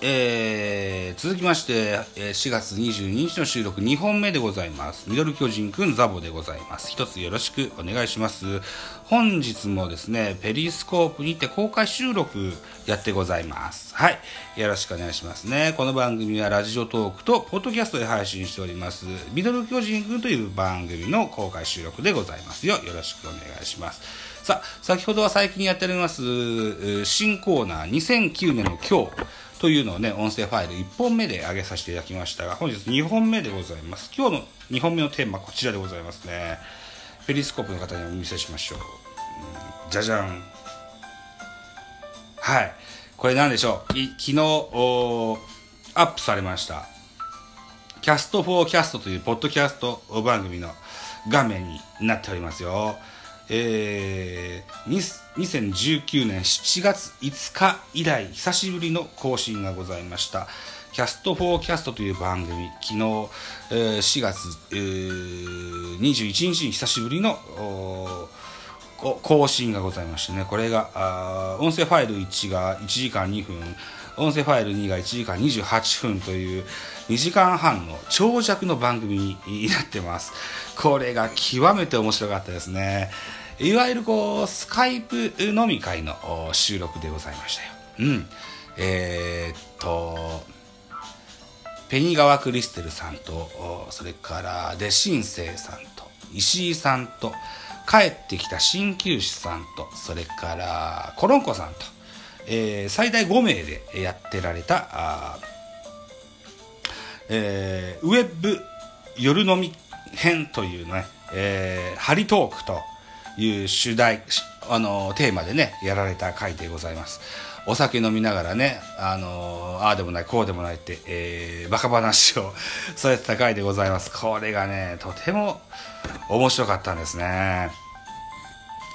えー、続きまして、えー4月22日の収録2本目でございます。ミドル巨人くんザボでございます。一つよろしくお願いします。本日もですね、ペリスコープにて公開収録やってございます。はい、よろしくお願いしますね。この番組はラジオトークとポッドキャストで配信しております、ミドル巨人くんという番組の公開収録でございますよ。よろしくお願いします。さあ、先ほどは最近やっております、新コーナー2009年の今日というのをね、音声ファイル1本目で上げさせていただきましたが、本日2本目でございます。今日の2本目のテーマはこちらでございますね。 Periscope の方にお見せしましょう。うんじゃじゃん。はい。これ何でしょう昨日、アップされました。 Cast for Cast というポッドキャスト番組の画面になっておりますよ。えー、2019年7月5日以来久しぶりの更新がございました。Cast for Cast という番組、昨日、えー4月、えー21日に久しぶりの更新がございましてね、これが、あ音声ファイル1が1時間2分、音声ファイル2が1時間28分という2時間半の長尺の番組になってます。これが極めて面白かったですね。いわゆるこう、 Skype 飲み会の収録でございましたよ。うん。えーっと、ペニガワ・クリステルさんと、それからデシンセイさんと、石井さんと、帰ってきた鍼灸師さんと、それからコロンコさんと、えー最大5名でやってられた、あえーウェブ夜飲み編というね、えーハリトークという主題、あのテーマでね、やられた回でございます。お酒飲みながらね、あのーああでもない、こうでもないって、えーバカ話を されてた回でございます。これがね、とても面白かったんですね。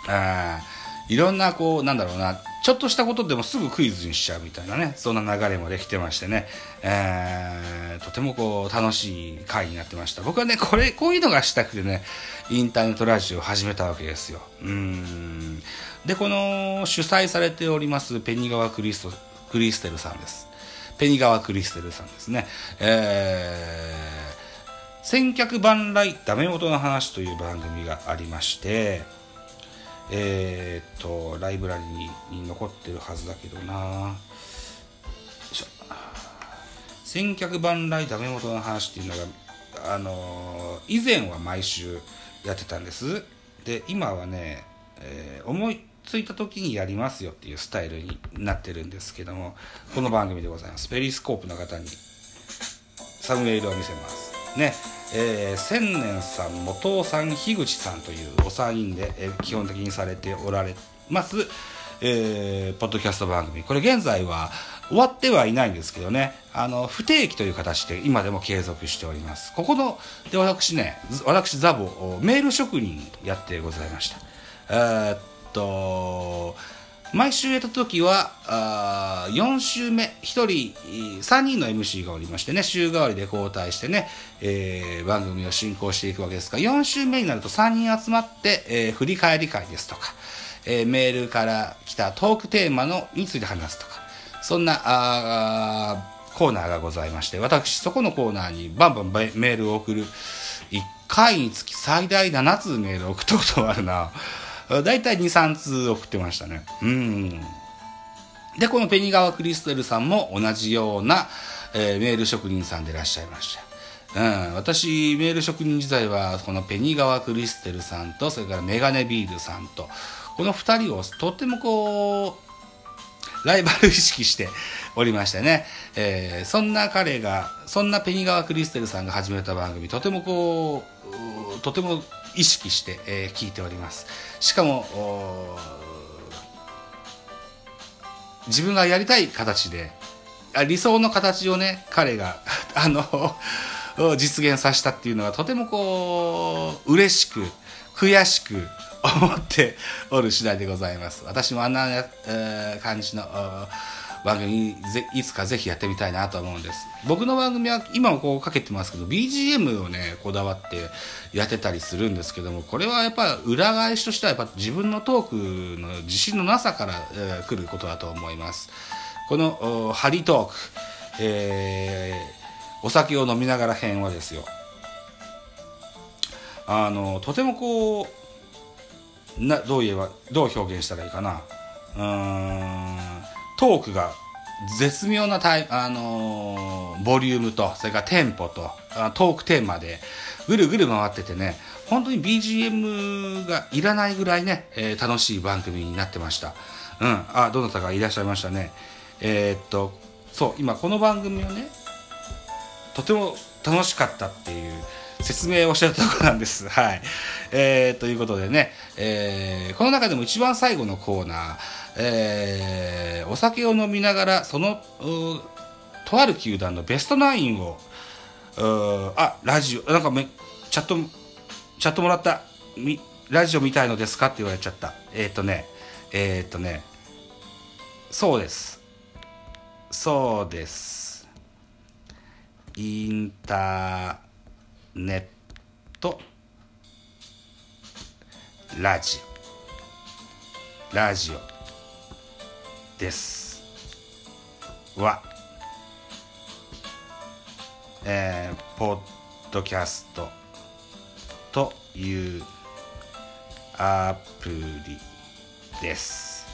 あいろんなこうなんだろうなちょっとしたことでもすぐクイズにしちゃうみたいなね。そんな流れもできてましてね、えーとてもこう楽しい回になってました。僕はねこれこういうのがしたくてねインターネットラジオを始めたわけですよ。うん。でこの主催されておりますペニガワクリストクリステルさんです。ペニガワクリステルさんですね。えー千客万来ダメ元の話という番組がありましてえーっとライブラリに残ってるはずだけどな。よいしょ。千客万来ダメ元の話っていうのがあのー以前は毎週やってたんです。で今はね、えー思いついた時にやりますよっていうスタイルになってるんですけどもこの番組でございます。ペリスコープの方にサムネイルを見せます。ね、えー千年さん、元尾さん、樋口さんというお三人で、えー基本的にされておられます、えーポッドキャスト番組。これ現在は終わってはいないんですけどね、あの、不定期という形で今でも継続しております。ここの、で私ね、私ザボ、メール職人やってございました。えーっと、毎週やった時はあ4週目1人3人の MC がおりましてね週替わりで交代してね、えー番組を進行していくわけですが4週目になると3人集まって、えー振り返り会ですとか、えーメールから来たトークテーマのについて話すとかそんなあコーナーがございまして私そこのコーナーにバンバンメールを送る。1回につき最大7通メールを送ったことがあるな。だいたい23通送ってましたね。うん。でこのペニガワ・クリステルさんも同じような、えーメール職人さんでいらっしゃいましたうん、私メール職人時代はこのペニガワ・クリステルさんとそれからメガネビールさんとこの2人をとってもこうライバル意識して おりましてね、えーそんな彼がそんなペニガワ・クリステルさんが始めた番組とてもこうとても意識して、えー聞いております。しかも自分がやりたい形であ理想の形をね彼が あの 実現させたっていうのはとてもこう嬉しく悔しく思っておる次第でございます。私もあんな、えー感じの番組ぜいつかぜひやってみたいなと思うんです。僕の番組は今もこうかけてますけど BGM をねこだわってやってたりするんですけどもこれはやっぱ裏返しとしてはやっぱ自分のトークの自信のなさから、えー来ることだと思います。このハリトーク、えー、お酒を飲みながら編はですよ。あのとてもこうなどう言えばどう表現したらいいかな。うーん。トークが絶妙なタイ、あのーボリュームとそれからテンポとトークテーマでぐるぐる回っててね本当に BGM がいらないぐらいね、えー楽しい番組になってました。うん。あどなたかいらっしゃいましたね。えーっとそう今この番組をねとても楽しかったっていう説明をしてたところなんです。はい。えー、ということでね、えーこの中でも一番最後のコーナー、えーお酒を飲みながら、その、とある球団のベストナインを、あ、ラジオ、なんかめ、チャット、チャットもらった、み、ラジオ見たいのですかって言われちゃった。えー、とね、えー、とね、そうです。そうです。インターネット。ラジ。オラジオ。です。はえー、ポッドキャストというアプリです。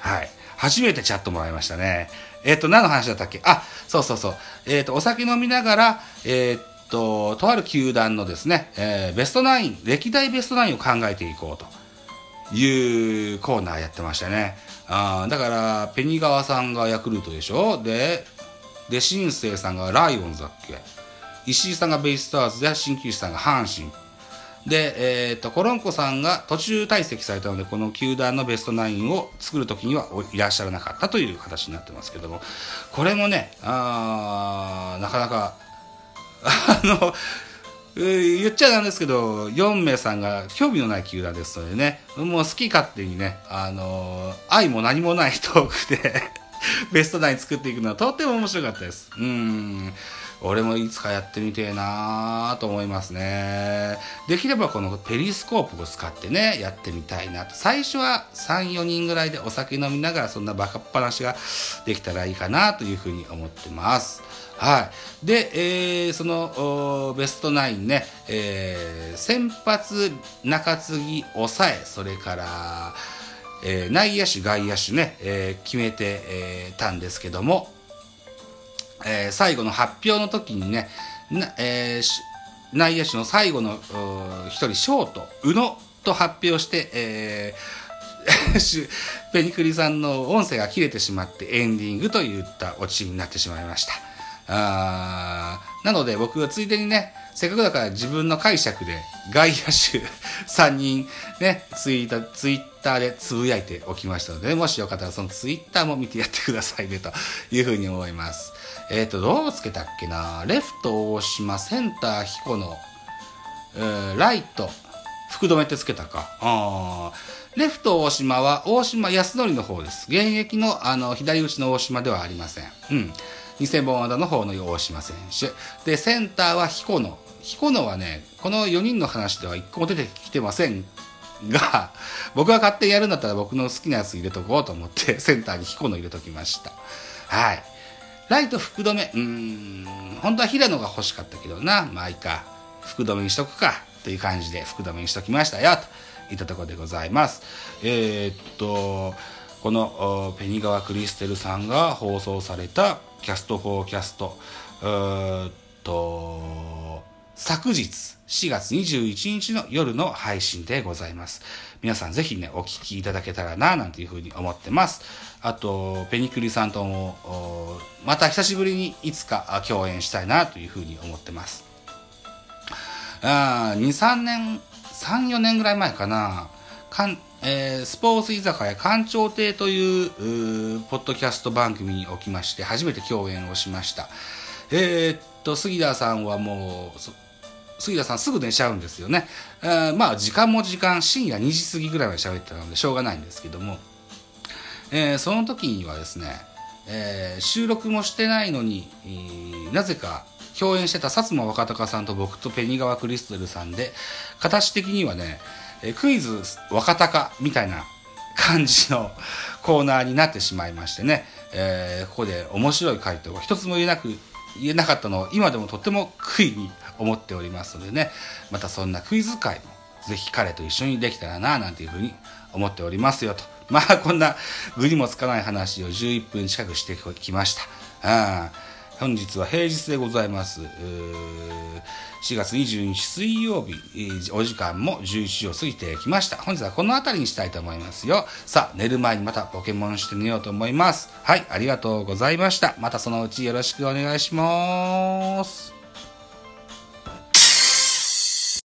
はい。初めてチャットもらいましたね。えっ、と、何の話だったっけ？あ、そうそうそう。えっ、と、お酒飲みながら、えっ、と、とある球団のですね、えーベストナイン、歴代ベストナインを考えていこうというコーナーやってましたね。あだから、ペニガワさんがヤクルトでしょ？で、で、新生さんがライオンズだっけ？石井さんがベイスターズで、鍼灸師さんが阪神。で、えー、とコロンコさんが途中退席されたのでこの球団のベストナインを作る時にはいらっしゃらなかったという形になってますけどもこれもねあーなかなかあの言っちゃなんですけど4名さんが興味のない球団ですのでねもう好き勝手にね、あの愛も何もないトークで ベストナイン作っていくのはとっても面白かったです。うん。俺もいつかやってみてえなと思いますね。できればこのペリスコープを使ってねやってみたいなと。最初は34人ぐらいでお酒飲みながらそんなバカっ話ができたらいいかなというふうに思ってます。はい。で、えーそのベストナインね、えー先発中継ぎ抑えそれからえー内野手、外野手ね、えー決めて、えーたんですけども、えー最後の発表の時にね、えー内野手の最後のうー一人、ショート、宇野と発表して、えー ペニクリさんの音声が切れてしまってエンディングといったオチになってしまいました。あーなので僕はついでにね、せっかくだから自分の解釈で外野手3人ね、ツイート、ツイッターでつぶやいておきましたので、もしよかったらそのツイッターも見てやってくださいね、というふうに思います。えっ、と、どうつけたっけな？レフト大島、センター彦野、えーライト、福留ってつけたか。あレフト大島は大島康則の方です。現役のあの左打ちの大島ではありません。うん。2000本安打の方の大島選手。で、センターは彦野。彦野はね、この4人の話では1個も出てきてませんが、僕が勝手にやるんだったら僕の好きなやつ入れとこうと思って、センターに彦野入れときました。はい。ライト福留。うーん、本当は平野が欲しかったけどな。まあいいか。福留にしとくか。という感じで福留にしときましたよ。といったところでございます。えーっと、このペニガワ・クリステルさんが放送されたキャスト・フォー・キャスト、うーっと、昨日4月21日の夜の配信でございます。皆さんぜひね、お聞きいただけたらな、なんていうふうに思ってます。あと、ペニクリさんとも、また久しぶりにいつか共演したいな、というふうに思ってます。あ2、3年、3、4年ぐらい前かな、かんえースポーツ居酒屋館長亭というポッドキャスト番組におきまして初めて共演をしました。えーっと、杉田さんはもう、杉田さんすぐ寝ちゃうんですよね。えーまあ時間も時間、深夜2時過ぎぐらいまで喋ってたのでしょうがないんですけども、えーその時にはですね、えー収録もしてないのに、えーなぜか共演してた薩摩若隆さんと僕とペニガワ・クリストルさんで形的にはね、えクイズ若隆みたいな感じのコーナーになってしまいましてね、えー、ここで面白い回答が一つも言えなく言えなかったのを今でもとっても悔いに思っておりますのでね。またそんなクイズ会もぜひ彼と一緒にできたらななんていうふうに思っておりますよと。まあこんな具にもつかない話を11分近くしてきました。うん本日は平日でございます。4月22日水曜日、お時間も11時を過ぎてきました。本日はこの辺りにしたいと思いますよ。さあ、寝る前にまたポケモンして寝ようと思います。はい、ありがとうございました。またそのうちよろしくお願いします。